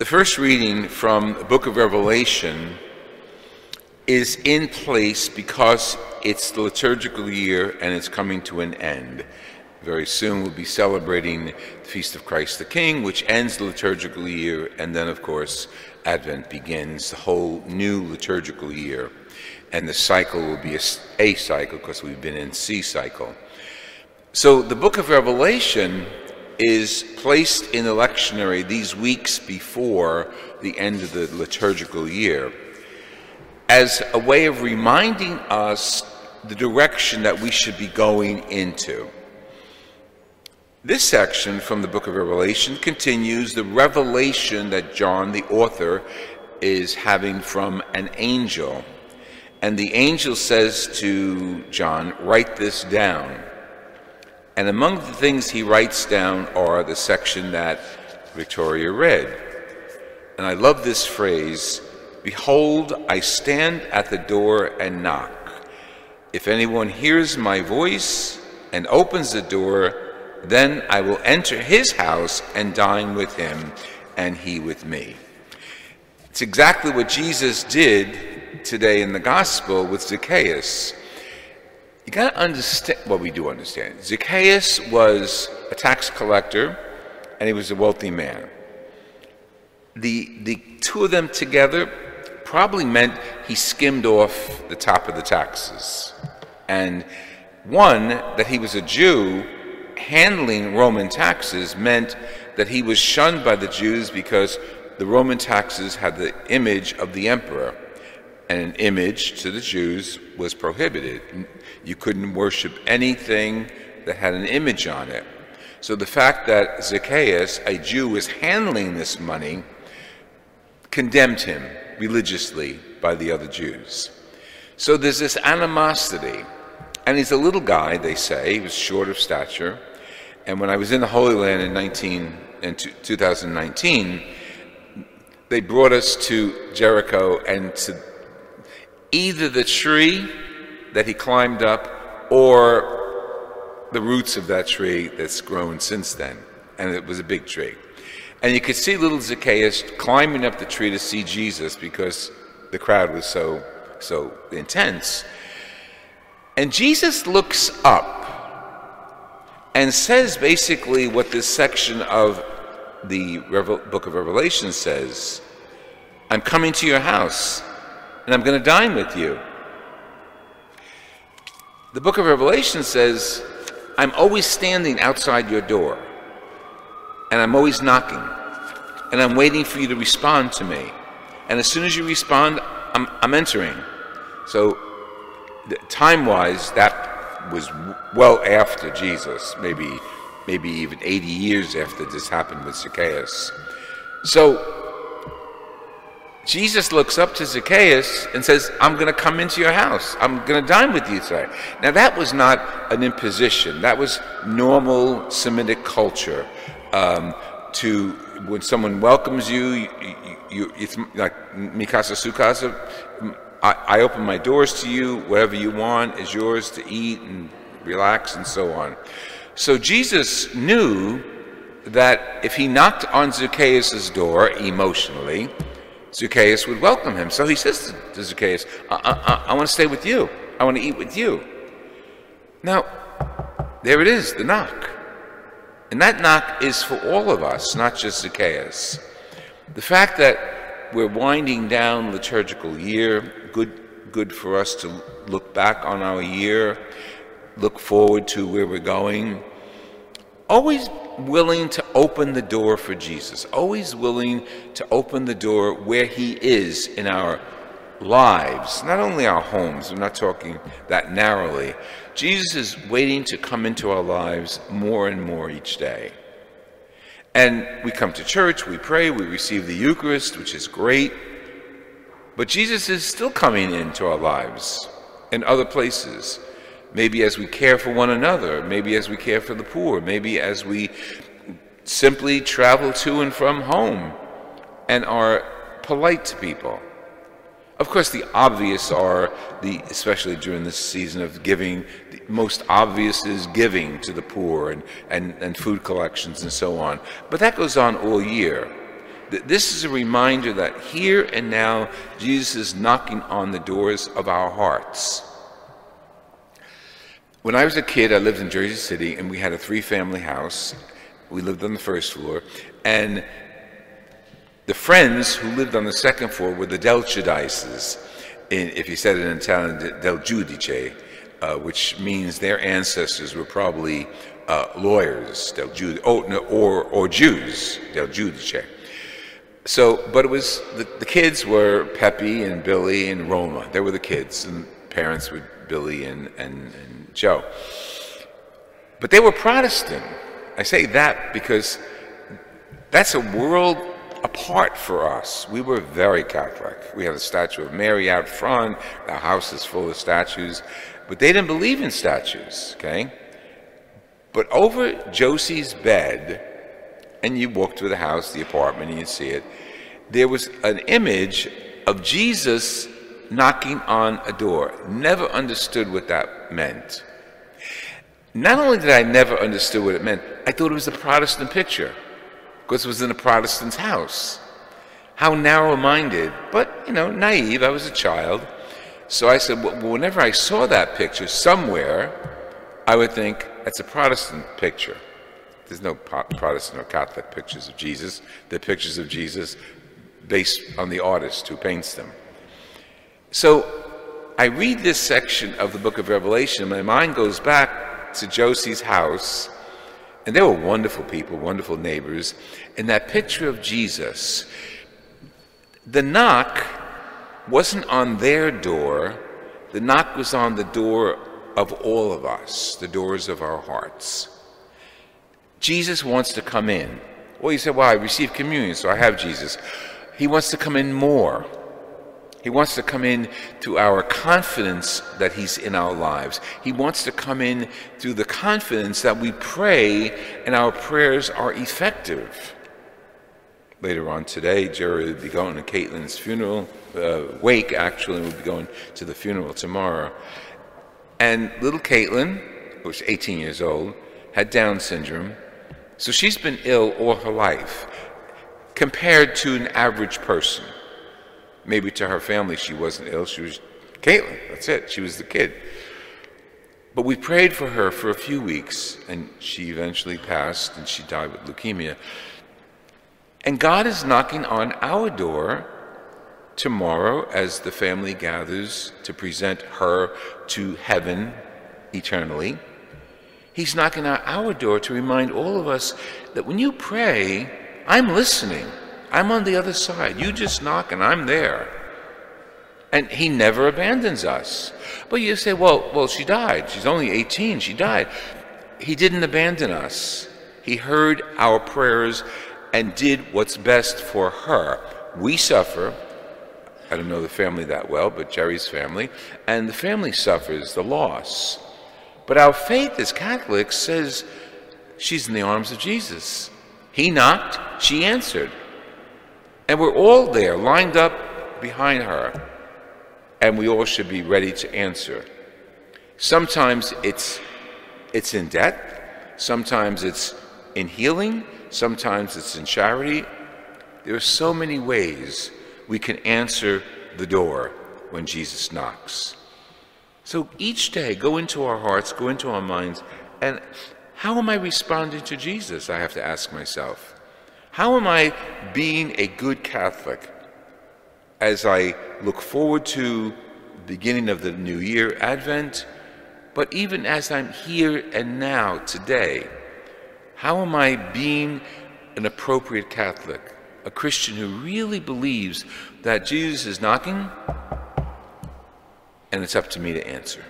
The first reading from the book of Revelation is in place because it's the liturgical year and it's coming to an end. Very soon we'll be celebrating the Feast of Christ the King, which ends the liturgical year, and then, of course, Advent begins, the whole new liturgical year. And the cycle will be a, a cycle because we've been in C cycle. So the book of Revelation is placed in the lectionary these weeks before the end of the liturgical year as a way of reminding us the direction that we should be going into. This section from the book of Revelation continues the revelation that John, the author, is having from an angel. And the angel says to John, Write this down. And among the things he writes down are the section that Victoria read. And I love this phrase Behold, I stand at the door and knock. If anyone hears my voice and opens the door, then I will enter his house and dine with him, and he with me. It's exactly what Jesus did today in the gospel with Zacchaeus. You got to understand what well, we do understand. Zacchaeus was a tax collector and he was a wealthy man. The, the two of them together probably meant he skimmed off the top of the taxes. And one, that he was a Jew, handling Roman taxes meant that he was shunned by the Jews because the Roman taxes had the image of the emperor, and an image to the Jews was prohibited. You couldn't worship anything that had an image on it. So the fact that Zacchaeus, a Jew, was handling this money condemned him religiously by the other Jews. So there's this animosity. And he's a little guy, they say. He was short of stature. And when I was in the Holy Land in, 19, in 2019, they brought us to Jericho and to either the tree that he climbed up or the roots of that tree that's grown since then. And it was a big tree. And you could see little Zacchaeus climbing up the tree to see Jesus because the crowd was so, so intense. And Jesus looks up and says basically what this section of the book of Revelation says I'm coming to your house and I'm going to dine with you. The book of Revelation says, I'm always standing outside your door and I'm always knocking, and I'm waiting for you to respond to me. And as soon as you respond, I'm, I'm entering. So, time wise, that was well after Jesus, maybe, maybe even 80 years after this happened with Zacchaeus. So, Jesus looks up to Zacchaeus and says, I'm going to come into your house. I'm going to dine with you today. Now, that was not an imposition, that was normal Semitic culture um, to when someone welcomes you, you, you it's like mikasa sukasa. I, I open my doors to you. Whatever you want is yours to eat and relax and so on. So Jesus knew that if he knocked on Zacchaeus' door emotionally, Zacchaeus would welcome him. So he says to Zacchaeus, uh, uh, uh, I, I, I want to stay with you. I want to eat with you. Now, there it is, the knock. And that knock is for all of us, not just Zacchaeus. The fact that we're winding down liturgical year, good, good for us to look back on our year, look forward to where we're going. Always willing to open the door for Jesus, always willing to open the door where He is in our lives, not only our homes, we're not talking that narrowly. Jesus is waiting to come into our lives more and more each day. And we come to church, we pray, we receive the Eucharist, which is great. But Jesus is still coming into our lives in other places. Maybe as we care for one another, maybe as we care for the poor, maybe as we simply travel to and from home and are polite to people. Of course, the obvious are the, especially during this season of giving, the most obvious is giving to the poor and, and, and food collections and so on. But that goes on all year. This is a reminder that here and now, Jesus is knocking on the doors of our hearts. When I was a kid, I lived in Jersey City, and we had a three family house. We lived on the first floor, and the friends who lived on the second floor were the Del Giudices. If you said it in Italian, Del Giudice, uh, which means their ancestors were probably uh, lawyers, Del Giud- oh, no, or, or Jews, Del Giudice. So, but it was the, the kids were Pepe and Billy and Roma. They were the kids, and parents were Billy and, and, and Joe. But they were Protestant. I say that because that's a world apart for us. We were very Catholic. We had a statue of Mary out front. The house is full of statues, but they didn't believe in statues. Okay, but over Josie's bed, and you walk through the house, the apartment, and you see it. There was an image of Jesus knocking on a door. Never understood what that meant. Not only did I never understood what it meant, I thought it was a Protestant picture because it was in a Protestant's house. How narrow-minded, but you know, naive. I was a child, so I said, well, whenever I saw that picture somewhere, I would think that's a Protestant picture. There's no Protestant or Catholic pictures of Jesus. They're pictures of Jesus based on the artist who paints them. So I read this section of the book of Revelation, and my mind goes back to Josie's house, and they were wonderful people, wonderful neighbors. And that picture of Jesus, the knock wasn't on their door, the knock was on the door of all of us, the doors of our hearts. Jesus wants to come in. Well, you say, well, I received communion, so I have Jesus. He wants to come in more. He wants to come in through our confidence that He's in our lives. He wants to come in through the confidence that we pray and our prayers are effective. Later on today, Jerry will be going to Caitlin's funeral, uh, wake actually, we'll be going to the funeral tomorrow. And little Caitlin, who's 18 years old, had Down syndrome. So she's been ill all her life compared to an average person. Maybe to her family she wasn't ill, she was Caitlin, that's it, she was the kid. But we prayed for her for a few weeks, and she eventually passed and she died with leukemia. And God is knocking on our door tomorrow as the family gathers to present her to heaven eternally. He's knocking on our door to remind all of us that when you pray, I'm listening. I'm on the other side. You just knock and I'm there. And he never abandons us. But you say, well, well, she died. She's only 18. She died. He didn't abandon us. He heard our prayers and did what's best for her. We suffer. I don't know the family that well, but Jerry's family. And the family suffers the loss. But our faith as Catholics says she's in the arms of Jesus. He knocked, she answered. And we're all there, lined up behind her, and we all should be ready to answer. Sometimes it's, it's in debt, sometimes it's in healing, sometimes it's in charity. There are so many ways we can answer the door when Jesus knocks. So each day, go into our hearts, go into our minds, and how am I responding to Jesus? I have to ask myself. How am I being a good Catholic as I look forward to the beginning of the new year, Advent, but even as I'm here and now, today? How am I being an appropriate Catholic, a Christian who really believes that Jesus is knocking and it's up to me to answer?